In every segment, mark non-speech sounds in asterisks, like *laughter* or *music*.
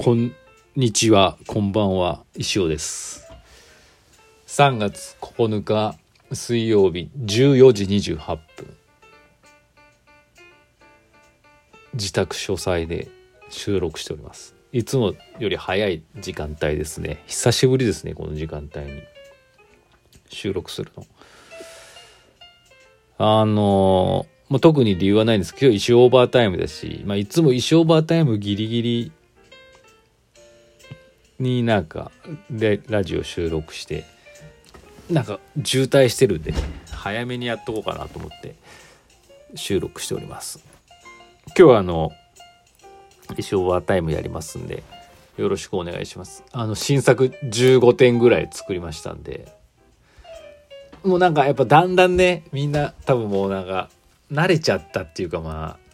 こんにちは、こんばんは、石尾です。3月9日水曜日14時28分。自宅書斎で収録しております。いつもより早い時間帯ですね。久しぶりですね、この時間帯に収録するの。あのまあ、特に理由はないんですけど、一応オーバータイムだし、まあ、いつも一生オーバータイムギリギリになんかでラジオ収録してなんか渋滞してるんで早めにやっとこうかなと思って収録しております。今日はあの一生オーバータイムやりますんでよろしくお願いします。あの新作15点ぐらい作りましたんでもうなんかやっぱだんだんねみんな多分もうなんか慣れちゃったっていうかまあ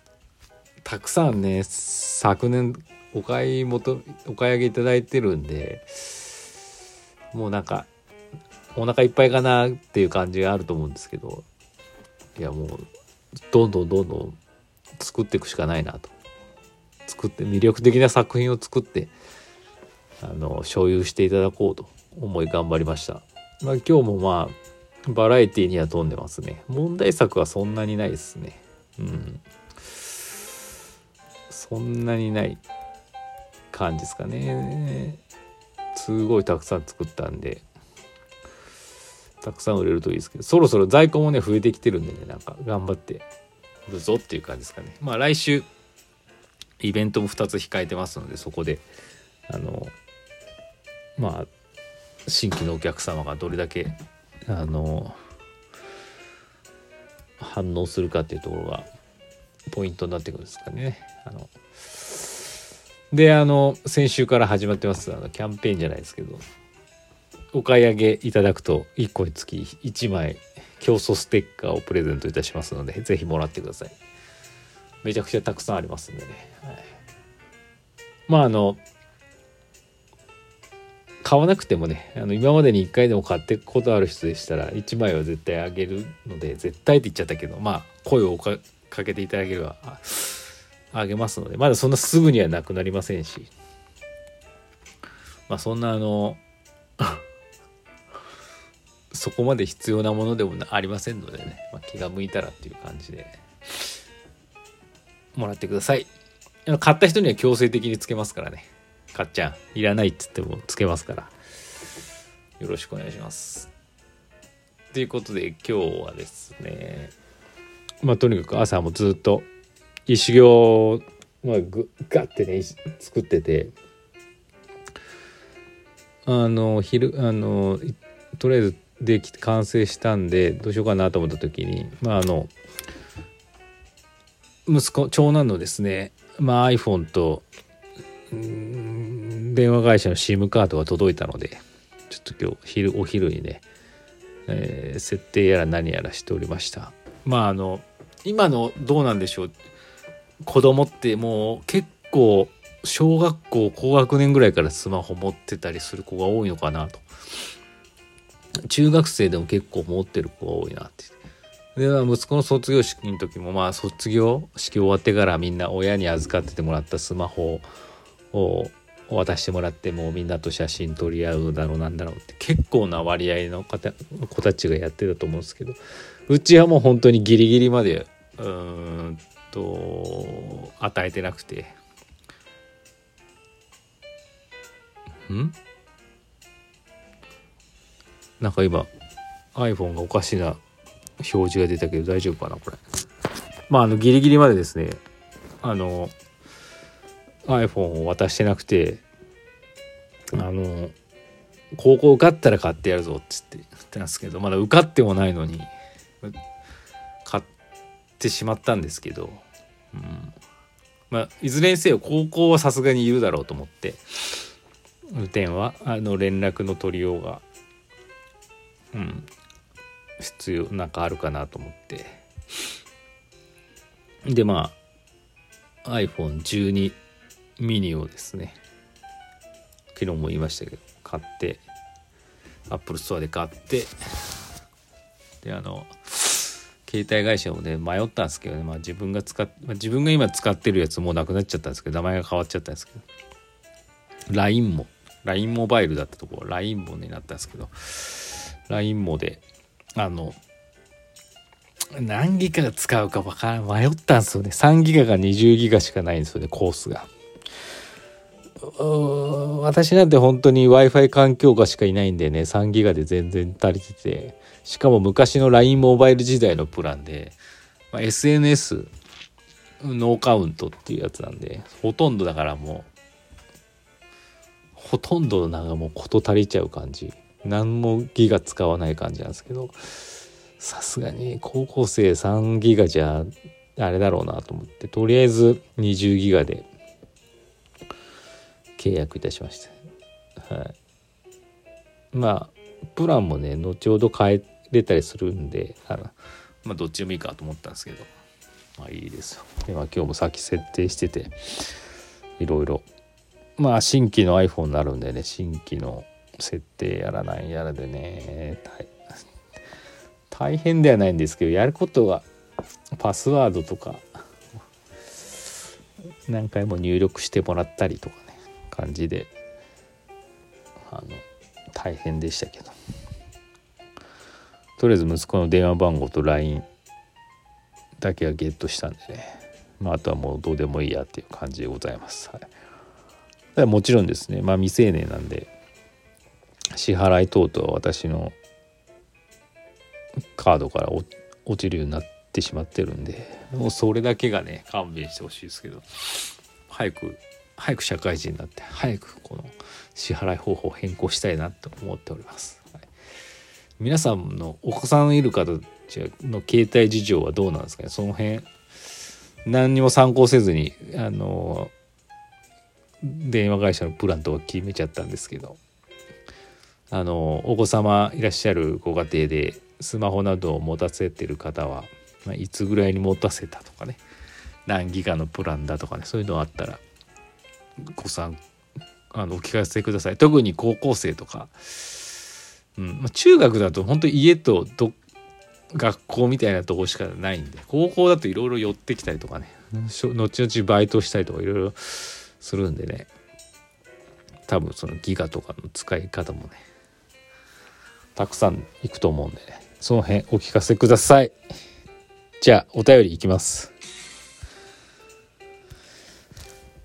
たくさんね昨年お買い求お買い上げいただいてるんでもうなんかお腹いっぱいかなっていう感じがあると思うんですけどいやもうどんどんどんどん作っていくしかないなと。作って魅力的な作品を作ってあの所有していただこうと思い頑張りました、まあ、今日もまあバラエティには富んでますね。問題作はそんなにないですね。うん。そんなにない。感じですかね。すごいたくさん作ったんで。たくさん売れるといいですけど。そろそろ在庫もね増えてきてるんでねなんか頑張って。売るぞっていう感じですかね。まあ来週イベントも2つ控えてますのでそこであのまあ新規のお客様がどれだけあの反応するかっていうところがポイントになってくるんですかね。あのであの先週から始まってます。あのキャンペーンじゃないですけど。お買い上げいただくと1個につき1枚競争ステッカーをプレゼントいたしますのでぜひもらってください。めちゃくちゃたくさんありますんでね、はい、まああの買わなくてもねあの今までに1回でも買ってくことある人でしたら1枚は絶対あげるので絶対って言っちゃったけどまあ声をかけていただければあげますのでまだそんなすぐにはなくなりませんし。まあそんなあの *laughs* そこまで必要なものでもありませんのでね、まあ、気が向いたらっていう感じで。もらってください。買った人には強制的につけますからね。かっちゃんいらないっつってもつけますから。よろしくお願いします。ということで今日はですねまあとにかく朝もずっと石行まあぐガッてね作ってて。あの昼あのとりあえずでき完成したんでどうしようかなと思った時にまああの息子長男のですね、まあ、iPhone と電話会社の SIM カードが届いたのでちょっと今日昼お昼にね、えー、設定やら何やらしておりました。まああの今のどうなんでしょう子供ってもう結構小学校高学年ぐらいからスマホ持ってたりする子が多いのかなと。中学生でも結構持ってる子が多いなって。で息子の卒業式の時もまあ卒業式終わってからみんな親に預かっててもらったスマホを渡してもらってもうみんなと写真撮り合うだろうなんだろうって結構な割合の方子たちがやってたと思うんですけどうちはもう本当にギリギリまでうーんと与えてなくて。ん？なんか今 iPhone がおかしな表示が出たけど大丈夫かなこれ。まああのギリギリまでですね。あの iPhone を渡してなくてあの高校受かったら買ってやるぞっつって言ってたんですけどまだ受かってもないのに買ってしまったんですけど、うん、まあいずれにせよ高校はさすがにいるだろうと思って点はあの連絡の取りようがうん必要なんかあるかなと思って。でまあ iPhone12 ミニをですね昨日も言いましたけど買ってアップルストアで買ってであの携帯会社をね迷ったんですけどね、まあ、自分が使っ、まあ、自分が今使ってるやつもうなくなっちゃったんですけど名前が変わっちゃったんですけど。LINE も。LINE モバイルだったとこ。ろ LINE もになったんですけど。LINE もであの何ギガ使うか分からん迷ったんですよね。3ギガが20ギガしかないんですよねコースが。私なんて本当に w i f i 環境下しかいないんでね3ギガで全然足りてて。しかも昔の LINE モバイル時代のプランで、まあ、SNS ノーカウントっていうやつなんでほとんどだからもうほとんどなんかもう事足りちゃう感じ。何もギガ使わない感じなんですけどさすがに高校生3ギガじゃあれだろうなと思ってとりあえず20ギガで契約いたしました。はい、まあプランもね後ほど変えれたりするんであの、まあ、どっちでもいいかと思ったんですけどまあいいですよ。でまあ、今日もさっき設定してていろいろまあ新規の iPhone になるんでね新規の設定やらないやらでね大変ではないんですけどやることがパスワードとか何回も入力してもらったりとか感じであの大変でしたけど。とりあえず息子の電話番号と LINE だけはゲットしたんでね、まあ、あとはもうどうでもいいやっていう感じでございます。はい、もちろんですね、まあ、未成年なんで支払い等々は私のカードから落ちるようになってしまってるんでもうそれだけがね勘弁してほしいですけど。早く早く社会人になって早くこの支払い方法を変更したいなと思っております、はい、皆さんのお子さんいる方の携帯事情はどうなんですかね？その辺何にも参考せずにあの電話会社のプランとか決めちゃったんですけど。あのお子様いらっしゃるご家庭でスマホなどを持たせてる方は、まあ、いつぐらいに持たせたとかね。何ギガのプランだとかねそういうのあったらご参あのお聞かせください。特に高校生とか、うん。まあ、中学だと本当家とど学校みたいなとこしかないんで。高校だといろいろ寄ってきたりとかね。後々バイトしたりとかいろいろするんでね。多分そのギガとかの使い方もね。たくさんいくと思うんでね。その辺お聞かせください。じゃあお便りいきます。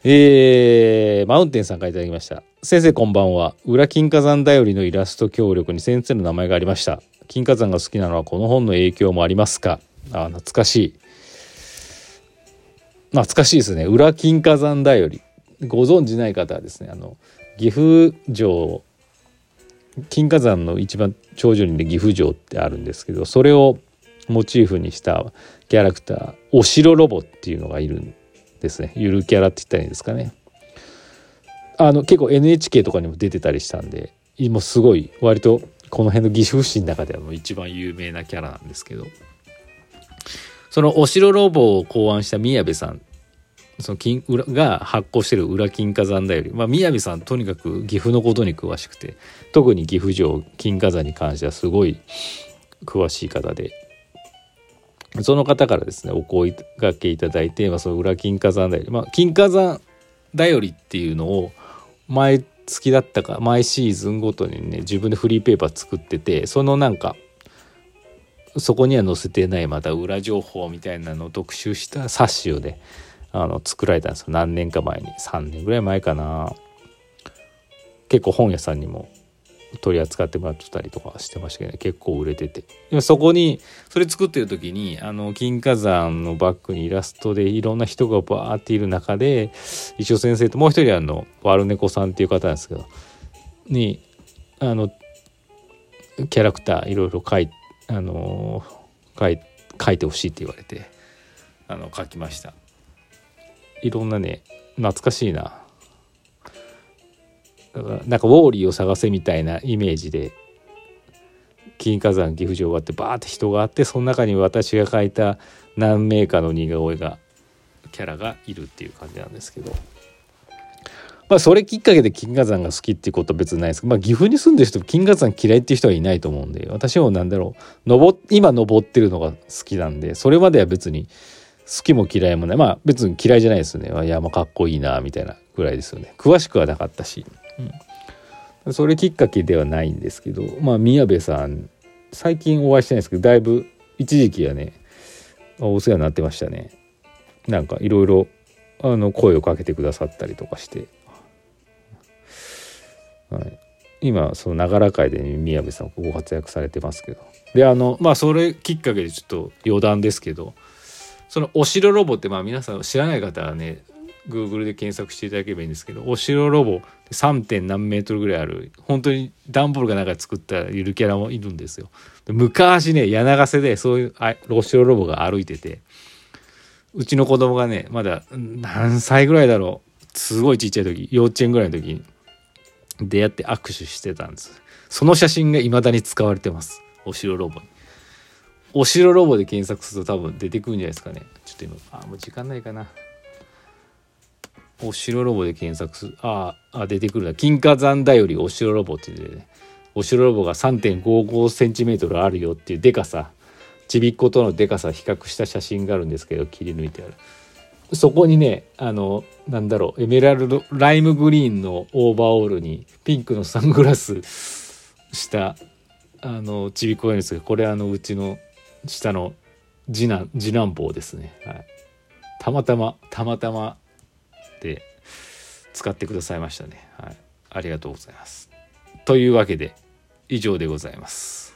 えー、マウンテンさんから頂きました。先生こんばんは。裏金火山だよりのイラスト協力に先生の名前がありました。金火山が好きなのはこの本の影響もありますか？あ、懐かしい。懐かしいですね。裏金火山だより。ご存じない方はですね、あの、岐阜城、金火山の一番頂上にね、岐阜城ってあるんですけど、それをモチーフにしたキャラクター、お城ロボっていうのがいるんですね。ゆるキャラって言ったらいいんですかね。あの結構 NHK とかにも出てたりしたんでもうすごい割とこの辺の岐阜市の中ではもう一番有名なキャラなんですけど。そのお城ロボを考案した宮部さんその金が発行してる裏金火山だより、まあ、宮部さんとにかく岐阜のことに詳しくて特に岐阜城金火山に関してはすごい詳しい方でその方からですねお声がけいただいて、まあ、その裏金火山だより、まあ、金火山だよりっていうのを毎月だったか毎シーズンごとにね自分でフリーペーパー作っててそのなんかそこには載せてないまた裏情報みたいなのを特集した冊子をねあの作られたんですよ。何年か前に。3年ぐらい前かな。結構本屋さんにも取り扱ってもらってたりとかしてましたけど、ね、結構売れてて。でそこにそれ作ってる時にあの金華山のバッグにイラストでいろんな人がバーっている中で一応先生ともう一人あの悪猫さんっていう方なんですけどにあのキャラクターいろいろ描いあの描い描いてほしいって言われてあの描きました。いろんなね懐かしいな。なんかウォーリーを探せみたいなイメージで金華山岐阜城があってバーって人があってその中に私が描いた何名かの似顔絵がキャラがいるっていう感じなんですけど。まあそれきっかけで金華山が好きっていうことは別にないです。けど、まあ岐阜に住んでる人金華山嫌いっていう人はいないと思うんで、私もなんだろう、登今登ってるのが好きなんで、それまでは別に好きも嫌いもない。まあ別に嫌いじゃないですよね。いやまあかっこいいなみたいなぐらいですよね。詳しくはなかったし、うん、それきっかけではないんですけどまあ宮部さん最近お会いしてないですけどだいぶ一時期はねお世話になってましたね。なんかいろいろあの声をかけてくださったりとかして、はい、今そのながら会で宮部さんご活躍されてますけど。であのまあそれきっかけでちょっと余談ですけどそのお城ロボってまあ皆さん知らない方はね Google で検索していただければいいんですけどお城ロボ 3. 点何メートルぐらいある本当に段ボールが中で作ったゆるキャラもいるんですよ。昔ね柳瀬でそういうあお城ロボが歩いててうちの子供がねまだ何歳ぐらいだろうすごいちっちゃい時幼稚園ぐらいの時に出会って握手してたんですその写真が未だに使われてますお城ロボにお城ロボで検索すると多分出てくるんじゃないですかねちょっと今あもう時間ないかなお城ロボで検索するああ出てくるな。金華山だよりお城ロボって言ってね。お城ロボが 3.55cm あるよっていうでかさ。ちびっことのでかさ比較した写真があるんですけど切り抜いてある。そこにねあのなんだろうエメラルドライムグリーンのオーバーオールにピンクのサングラス *laughs* したあのちびっこがいるんですけどこれあのうちの下の次男次男坊ですね、はい、たまたまたまたまで使ってくださいましたね、はい、ありがとうございます。というわけで以上でございます。